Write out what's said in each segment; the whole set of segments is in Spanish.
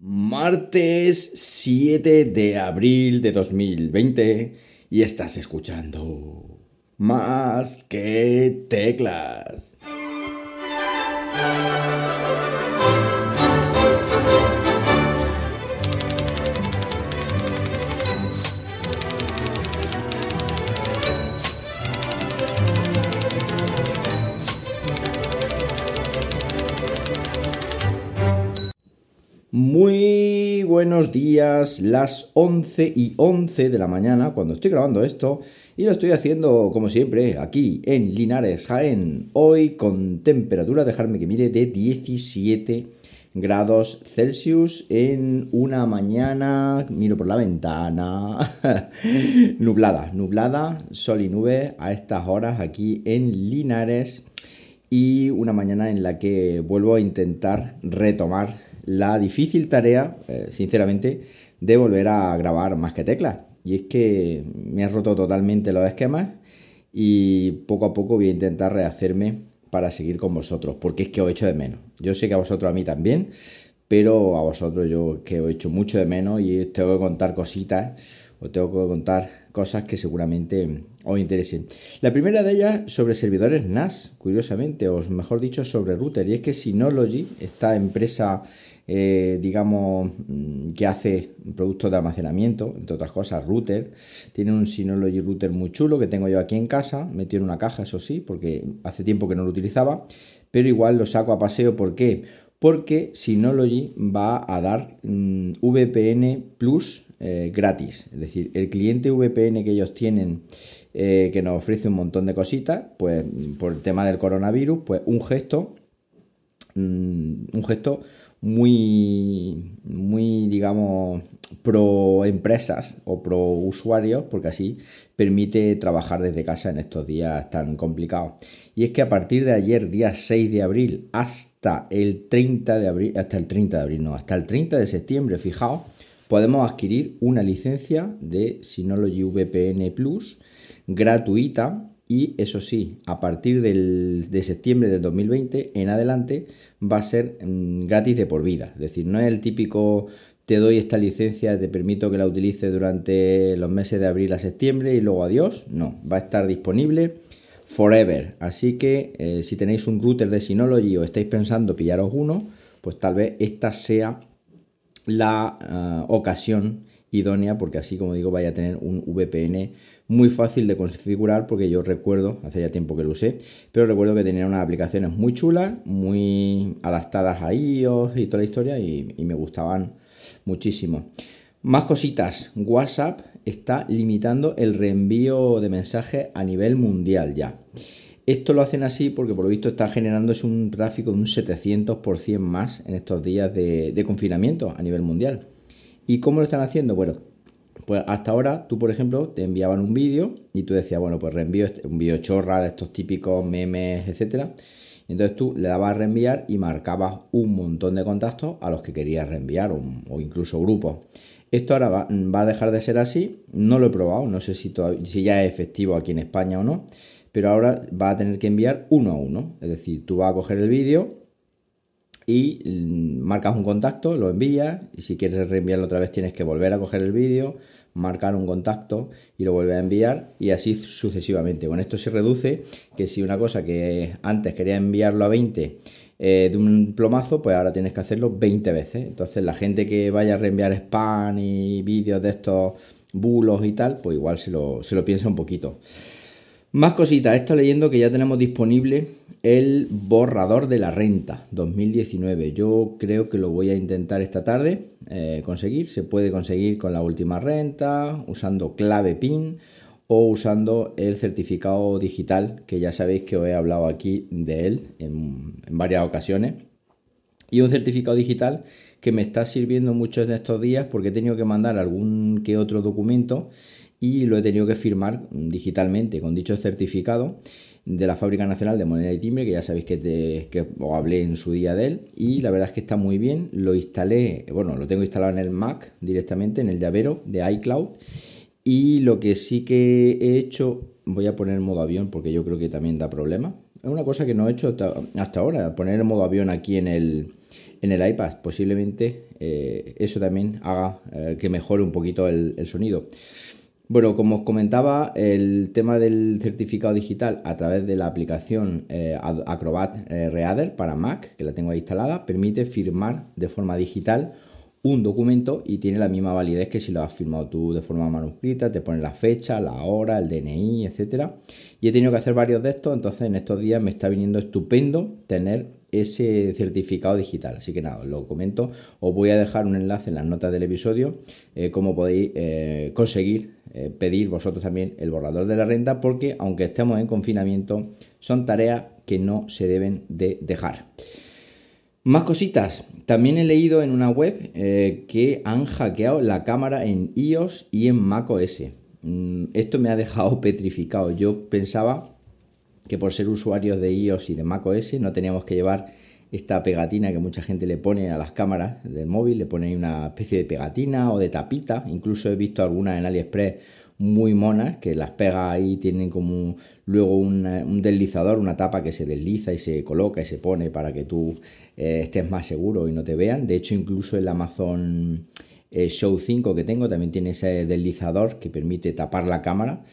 Martes 7 de abril de 2020 y estás escuchando más que teclas. Muy buenos días, las 11 y 11 de la mañana cuando estoy grabando esto y lo estoy haciendo como siempre aquí en Linares, Jaén, hoy con temperatura, dejarme que mire, de 17 grados Celsius en una mañana, miro por la ventana, nublada, nublada, sol y nube a estas horas aquí en Linares y una mañana en la que vuelvo a intentar retomar la difícil tarea, eh, sinceramente, de volver a grabar más que teclas. Y es que me ha roto totalmente los esquemas y poco a poco voy a intentar rehacerme para seguir con vosotros, porque es que os hecho de menos. Yo sé que a vosotros a mí también, pero a vosotros yo que os hecho mucho de menos y os tengo que contar cositas, os tengo que contar cosas que seguramente os interesen. La primera de ellas sobre servidores NAS, curiosamente, o mejor dicho, sobre router, y es que Synology, esta empresa eh, digamos, mm, que hace productos de almacenamiento, entre otras cosas, router. Tiene un Synology router muy chulo que tengo yo aquí en casa, metido en una caja, eso sí, porque hace tiempo que no lo utilizaba, pero igual lo saco a paseo. ¿Por qué? Porque Synology va a dar mm, VPN Plus eh, gratis. Es decir, el cliente VPN que ellos tienen, eh, que nos ofrece un montón de cositas, pues por el tema del coronavirus, pues un gesto, mm, un gesto muy, muy, digamos, pro empresas o pro usuarios, porque así permite trabajar desde casa en estos días tan complicados. Y es que a partir de ayer, día 6 de abril, hasta el 30 de abril, hasta el 30 de abril, no, hasta el 30 de septiembre, fijaos, podemos adquirir una licencia de Synology VPN Plus gratuita y eso sí, a partir de septiembre del 2020 en adelante va a ser mm, gratis de por vida. Es decir, no es el típico te doy esta licencia, te permito que la utilices durante los meses de abril a septiembre y luego adiós. No, va a estar disponible forever. Así que eh, si tenéis un router de Synology o estáis pensando pillaros uno, pues tal vez esta sea la ah, ocasión idónea porque así como digo vaya a tener un VPN muy fácil de configurar porque yo recuerdo, hace ya tiempo que lo usé, pero recuerdo que tenía unas aplicaciones muy chulas, muy adaptadas a iOS y toda la historia y, me gustaban muchísimo. Más cositas, WhatsApp está limitando el reenvío de mensajes a nivel mundial ya. Esto lo hacen así porque por lo visto está generando un tráfico de un 700% más en estos días de confinamiento a nivel mundial. ¿Y cómo lo están haciendo? Bueno, pues hasta ahora tú, por ejemplo, te enviaban un vídeo y tú decías, bueno, pues reenvío este, un vídeo chorra de estos típicos memes, etcétera. Entonces tú le dabas a reenviar y marcabas un montón de contactos a los que querías reenviar o, incluso grupos. Esto ahora va, a dejar de ser así. No lo he probado, no sé si, si ya es efectivo aquí en España o no. Pero ahora va a tener que enviar uno a uno. Es decir, tú vas a coger el vídeo y mm, marcas un contacto, lo envías y si quieres reenviarlo otra vez tienes que volver a coger el vídeo, marcar un contacto y lo vuelves a enviar y así sucesivamente. Con esto se reduce que si una cosa que antes quería enviarlo a 20 eh, de un plomazo, pues ahora tienes que hacerlo 20 veces. Entonces la gente que vaya a reenviar spam y vídeos de estos bulos y tal, pues igual se lo, se lo piensa un poquito. Más cositas, esto leyendo que ya tenemos disponible el borrador de la renta 2019. Yo creo que lo voy a intentar esta tarde eh, conseguir. Se puede conseguir con la última renta, usando clave PIN o usando el certificado digital, que ya sabéis que os he hablado aquí de él en, en varias ocasiones. Y un certificado digital que me está sirviendo mucho en estos días porque he tenido que mandar algún que otro documento y lo he tenido que firmar digitalmente con dicho certificado de la Fábrica Nacional de Moneda y Timbre, que ya sabéis que, te, que os hablé en su día de él, y la verdad es que está muy bien, lo instalé, bueno, lo tengo instalado en el Mac directamente, en el llavero de iCloud, y lo que sí que he hecho, voy a poner modo avión porque yo creo que también da problema, es una cosa que no he hecho hasta ahora, poner en modo avión aquí en el, en el iPad. Posiblemente eh, eso también haga eh, que mejore un poquito el, sonido. Bueno, como os comentaba, el tema del certificado digital a través de la aplicación eh, Acrobat Reader para Mac, que la tengo ahí instalada, permite firmar de forma digital un documento y tiene la misma validez que si lo has firmado tú de forma manuscrita, te pone la fecha, la hora, el DNI, etcétera. Y he tenido que hacer varios de estos, entonces en estos días me está viniendo estupendo tener ese certificado digital. Así que nada, os lo comento. Os voy a dejar un enlace en las notas del episodio, eh, cómo podéis eh, conseguir eh, pedir vosotros también el borrador de la renta, porque aunque estemos en confinamiento, son tareas que no se deben de dejar. Más cositas. También he leído en una web que han hackeado la cámara en iOS y en macOS. Mm, esto me ha dejado petrificado. Yo pensaba que por ser usuarios de iOS y de macOS no teníamos que llevar esta pegatina que mucha gente le pone a las cámaras del móvil, le pone una especie de pegatina o de tapita, incluso he visto algunas en AliExpress muy monas que las pega ahí, tienen como luego un deslizador, una tapa que se desliza y se coloca y se pone para que tú eh, estés más seguro y no te vean. De hecho, incluso el Amazon eh, Show 5 que tengo también tiene ese deslizador que permite tapar la cámara.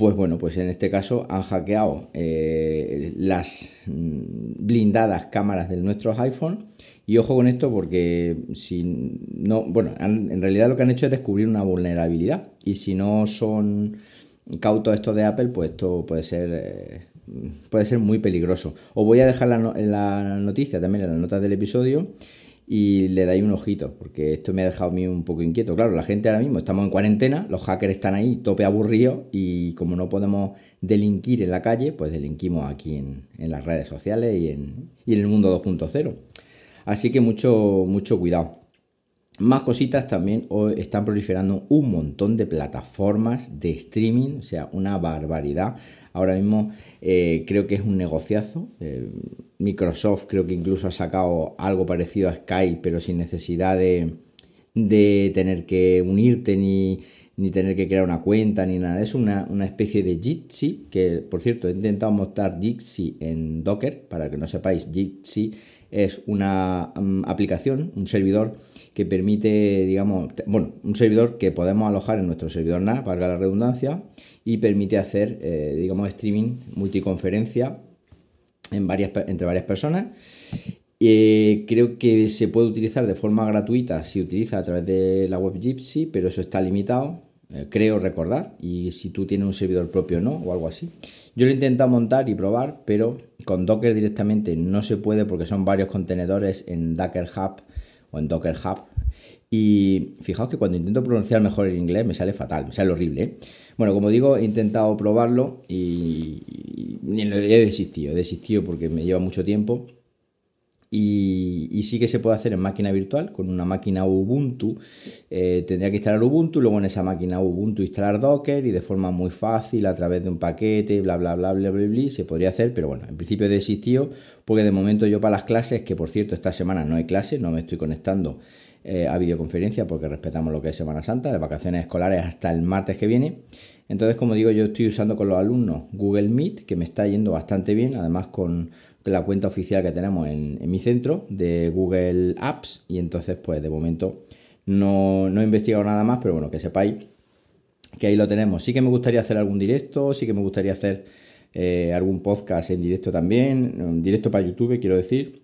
Pues bueno, pues en este caso han hackeado eh, las mm, blindadas cámaras de nuestros iPhone. Y ojo con esto porque si no, bueno, en realidad lo que han hecho es descubrir una vulnerabilidad. Y si no son cautos estos de Apple, pues esto puede ser, eh, puede ser muy peligroso. Os voy a dejar la, la noticia también en las notas del episodio y le dais un ojito, porque esto me ha dejado a mí un poco inquieto. Claro, la gente ahora mismo estamos en cuarentena, los hackers están ahí tope aburridos y como no podemos delinquir en la calle, pues delinquimos aquí en, las redes sociales y en, y en el mundo 2.0. Así que mucho, mucho cuidado. Más cositas también están proliferando un montón de plataformas de streaming, o sea, una barbaridad. Ahora mismo eh, creo que es un negociazo. Eh, Microsoft creo que incluso ha sacado algo parecido a Skype, pero sin necesidad de, tener que unirte ni, tener que crear una cuenta ni nada. Es una, una especie de Jitsi, que por cierto he intentado montar Jitsi en Docker, para que no sepáis, Jitsi es una mm, aplicación, un servidor que permite, digamos, bueno, un servidor que podemos alojar en nuestro servidor NAS, valga la redundancia, y permite hacer, eh, digamos, streaming, multiconferencia entre varias personas. Eh, creo que se puede utilizar de forma gratuita si utiliza a través de la web Gypsy, pero eso está limitado, eh, creo recordar, y si tú tienes un servidor propio no, o algo así. Yo lo he intentado montar y probar, pero con Docker directamente no se puede porque son varios contenedores en Docker Hub o en Docker Hub. Y fijaos que cuando intento pronunciar mejor el inglés me sale fatal, me sale horrible. ¿eh? Bueno, como digo, he intentado probarlo y, he desistido, he desistido porque me lleva mucho tiempo. Y, sí que se puede hacer en máquina virtual con una máquina Ubuntu. Eh, tendría que instalar Ubuntu, luego en esa máquina Ubuntu instalar Docker y de forma muy fácil a través de un paquete, bla, bla, bla, bla, bla, bla, se podría hacer, pero bueno, en principio he desistido porque de momento yo para las clases, que por cierto esta semana no hay clases, no me estoy conectando eh, a videoconferencia porque respetamos lo que es Semana Santa, las vacaciones escolares hasta el martes que viene. Entonces, como digo, yo estoy usando con los alumnos Google Meet, que me está yendo bastante bien, además con la cuenta oficial que tenemos en, mi centro de Google Apps y entonces pues de momento no, no he investigado nada más, pero bueno, que sepáis que ahí lo tenemos. Sí que me gustaría hacer algún directo, sí que me gustaría hacer eh, algún podcast en directo también, directo para YouTube, quiero decir,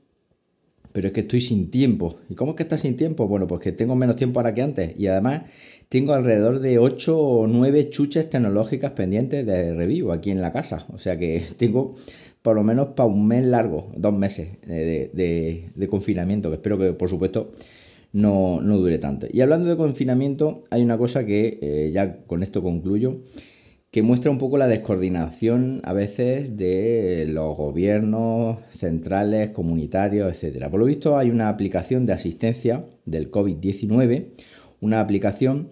pero es que estoy sin tiempo. ¿Y cómo es que estás sin tiempo? Bueno, pues que tengo menos tiempo ahora que antes. Y además tengo alrededor de 8 o 9 chuches tecnológicas pendientes de review aquí en la casa. O sea que tengo por lo menos para un mes largo, dos meses de, confinamiento, que espero que por supuesto no, dure tanto. Y hablando de confinamiento, hay una cosa que eh, ya con esto concluyo que muestra un poco la descoordinación a veces de los gobiernos centrales, comunitarios, etc. Por lo visto hay una aplicación de asistencia del COVID-19, una aplicación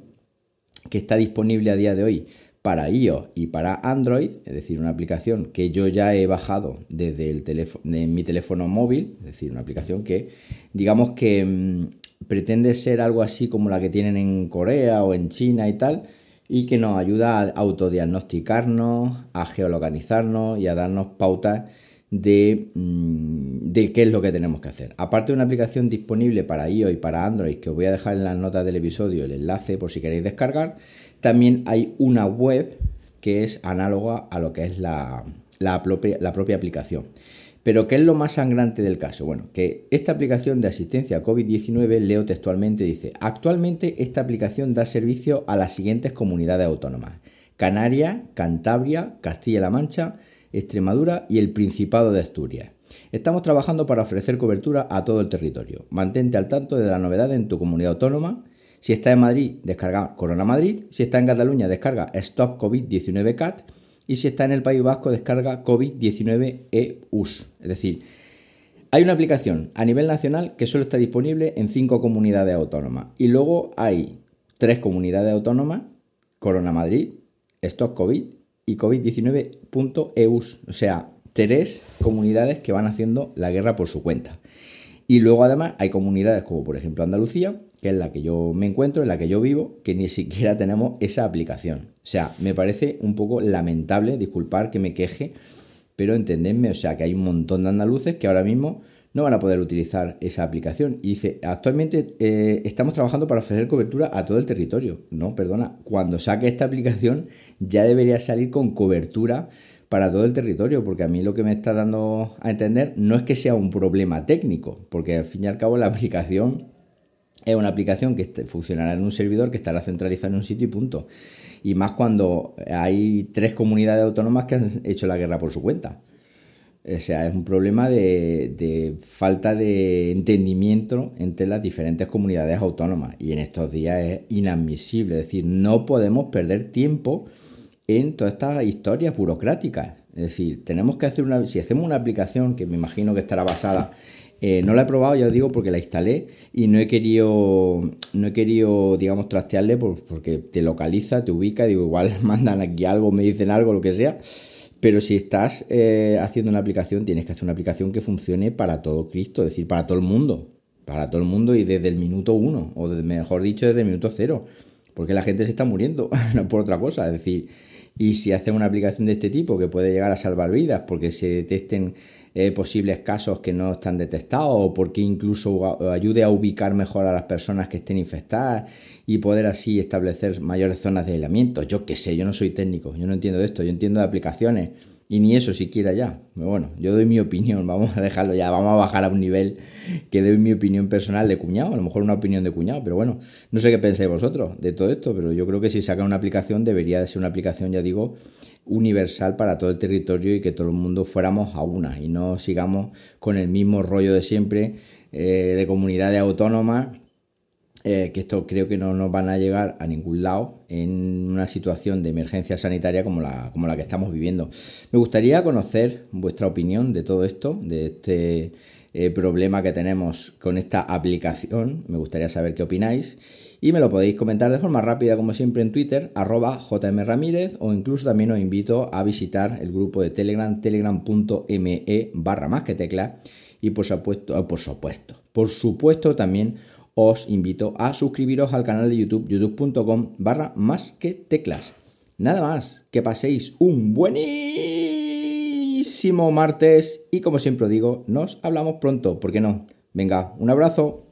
que está disponible a día de hoy para iOS y para Android, es decir, una aplicación que yo ya he bajado desde el teléfono, mi teléfono móvil, es decir, una aplicación que digamos que mm, pretende ser algo así como la que tienen en Corea o en China y tal, y que nos ayuda a autodiagnosticarnos, a geolocalizarnos y a darnos pautas de, mm, de, qué es lo que tenemos que hacer. Aparte de una aplicación disponible para iOS y para Android, que os voy a dejar en las notas del episodio el enlace por si queréis descargar, también hay una web que es análoga a lo que es la, la, propia, la propia aplicación. Pero ¿qué es lo más sangrante del caso? Bueno, que esta aplicación de asistencia COVID-19, leo textualmente, dice, actualmente esta aplicación da servicio a las siguientes comunidades autónomas. Canarias, Cantabria, Castilla-La Mancha, Extremadura y el Principado de Asturias. Estamos trabajando para ofrecer cobertura a todo el territorio. Mantente al tanto de la novedad en tu comunidad autónoma. Si está en Madrid, descarga Corona Madrid. Si está en Cataluña, descarga Stop COVID-19 CAT y si está en el País Vasco descarga COVID-19 EUS. Es decir, hay una aplicación a nivel nacional que solo está disponible en cinco comunidades autónomas y luego hay tres comunidades autónomas, Corona Madrid, Stop COVID y COVID-19.eus. O sea, tres comunidades que van haciendo la guerra por su cuenta. Y luego además hay comunidades como por ejemplo Andalucía, que es la que yo me encuentro, en la que yo vivo, que ni siquiera tenemos esa aplicación. O sea, me parece un poco lamentable, disculpar que me queje, pero entendedme, o sea, que hay un montón de andaluces que ahora mismo no van a poder utilizar esa aplicación. Y dice, actualmente eh, estamos trabajando para ofrecer cobertura a todo el territorio. No, perdona, cuando saque esta aplicación ya debería salir con cobertura para todo el territorio, porque a mí lo que me está dando a entender no es que sea un problema técnico, porque al fin y al cabo la aplicación es una aplicación que funcionará en un servidor que estará centralizado en un sitio y punto. Y más cuando hay tres comunidades autónomas que han hecho la guerra por su cuenta. O sea, es un problema de, falta de entendimiento entre las diferentes comunidades autónomas. Y en estos días es inadmisible. Es decir, no podemos perder tiempo en todas estas historias burocráticas. Es decir, tenemos que hacer una. Si hacemos una aplicación que me imagino que estará basada eh, no la he probado, ya os digo, porque la instalé y no he querido, no he querido, digamos, trastearle porque te localiza, te ubica, digo, igual mandan aquí algo, me dicen algo, lo que sea. Pero si estás eh, haciendo una aplicación, tienes que hacer una aplicación que funcione para todo Cristo, es decir, para todo el mundo. Para todo el mundo y desde el minuto uno, o mejor dicho, desde el minuto cero. Porque la gente se está muriendo, no por otra cosa. Es decir, y si haces una aplicación de este tipo que puede llegar a salvar vidas porque se detecten eh, posibles casos que no están detectados o porque incluso ayude a ubicar mejor a las personas que estén infectadas y poder así establecer mayores zonas de aislamiento. Yo qué sé, yo no soy técnico, yo no entiendo de esto, yo entiendo de aplicaciones y ni eso siquiera ya. bueno, yo doy mi opinión, vamos a dejarlo ya, vamos a bajar a un nivel que doy mi opinión personal de cuñado, a lo mejor una opinión de cuñado, pero bueno, no sé qué pensáis vosotros de todo esto, pero yo creo que si saca una aplicación debería de ser una aplicación, ya digo, universal para todo el territorio y que todo el mundo fuéramos a una y no sigamos con el mismo rollo de siempre eh, de comunidades autónomas, eh, que esto creo que no nos van a llegar a ningún lado en una situación de emergencia sanitaria como la, como la que estamos viviendo. Me gustaría conocer vuestra opinión de todo esto, de este eh, problema que tenemos con esta aplicación. Me gustaría saber qué opináis y me lo podéis comentar de forma rápida como siempre en Twitter, arroba jmramírez o incluso también os invito a visitar el grupo de Telegram, telegram.me barra más que tecla y por supuesto, oh, por supuesto, por supuesto también os invito a suscribiros al canal de YouTube, youtube.com barra más que teclas. Nada más, que paséis un buenísimo martes y como siempre digo, nos hablamos pronto, ¿por qué no? Venga, un abrazo.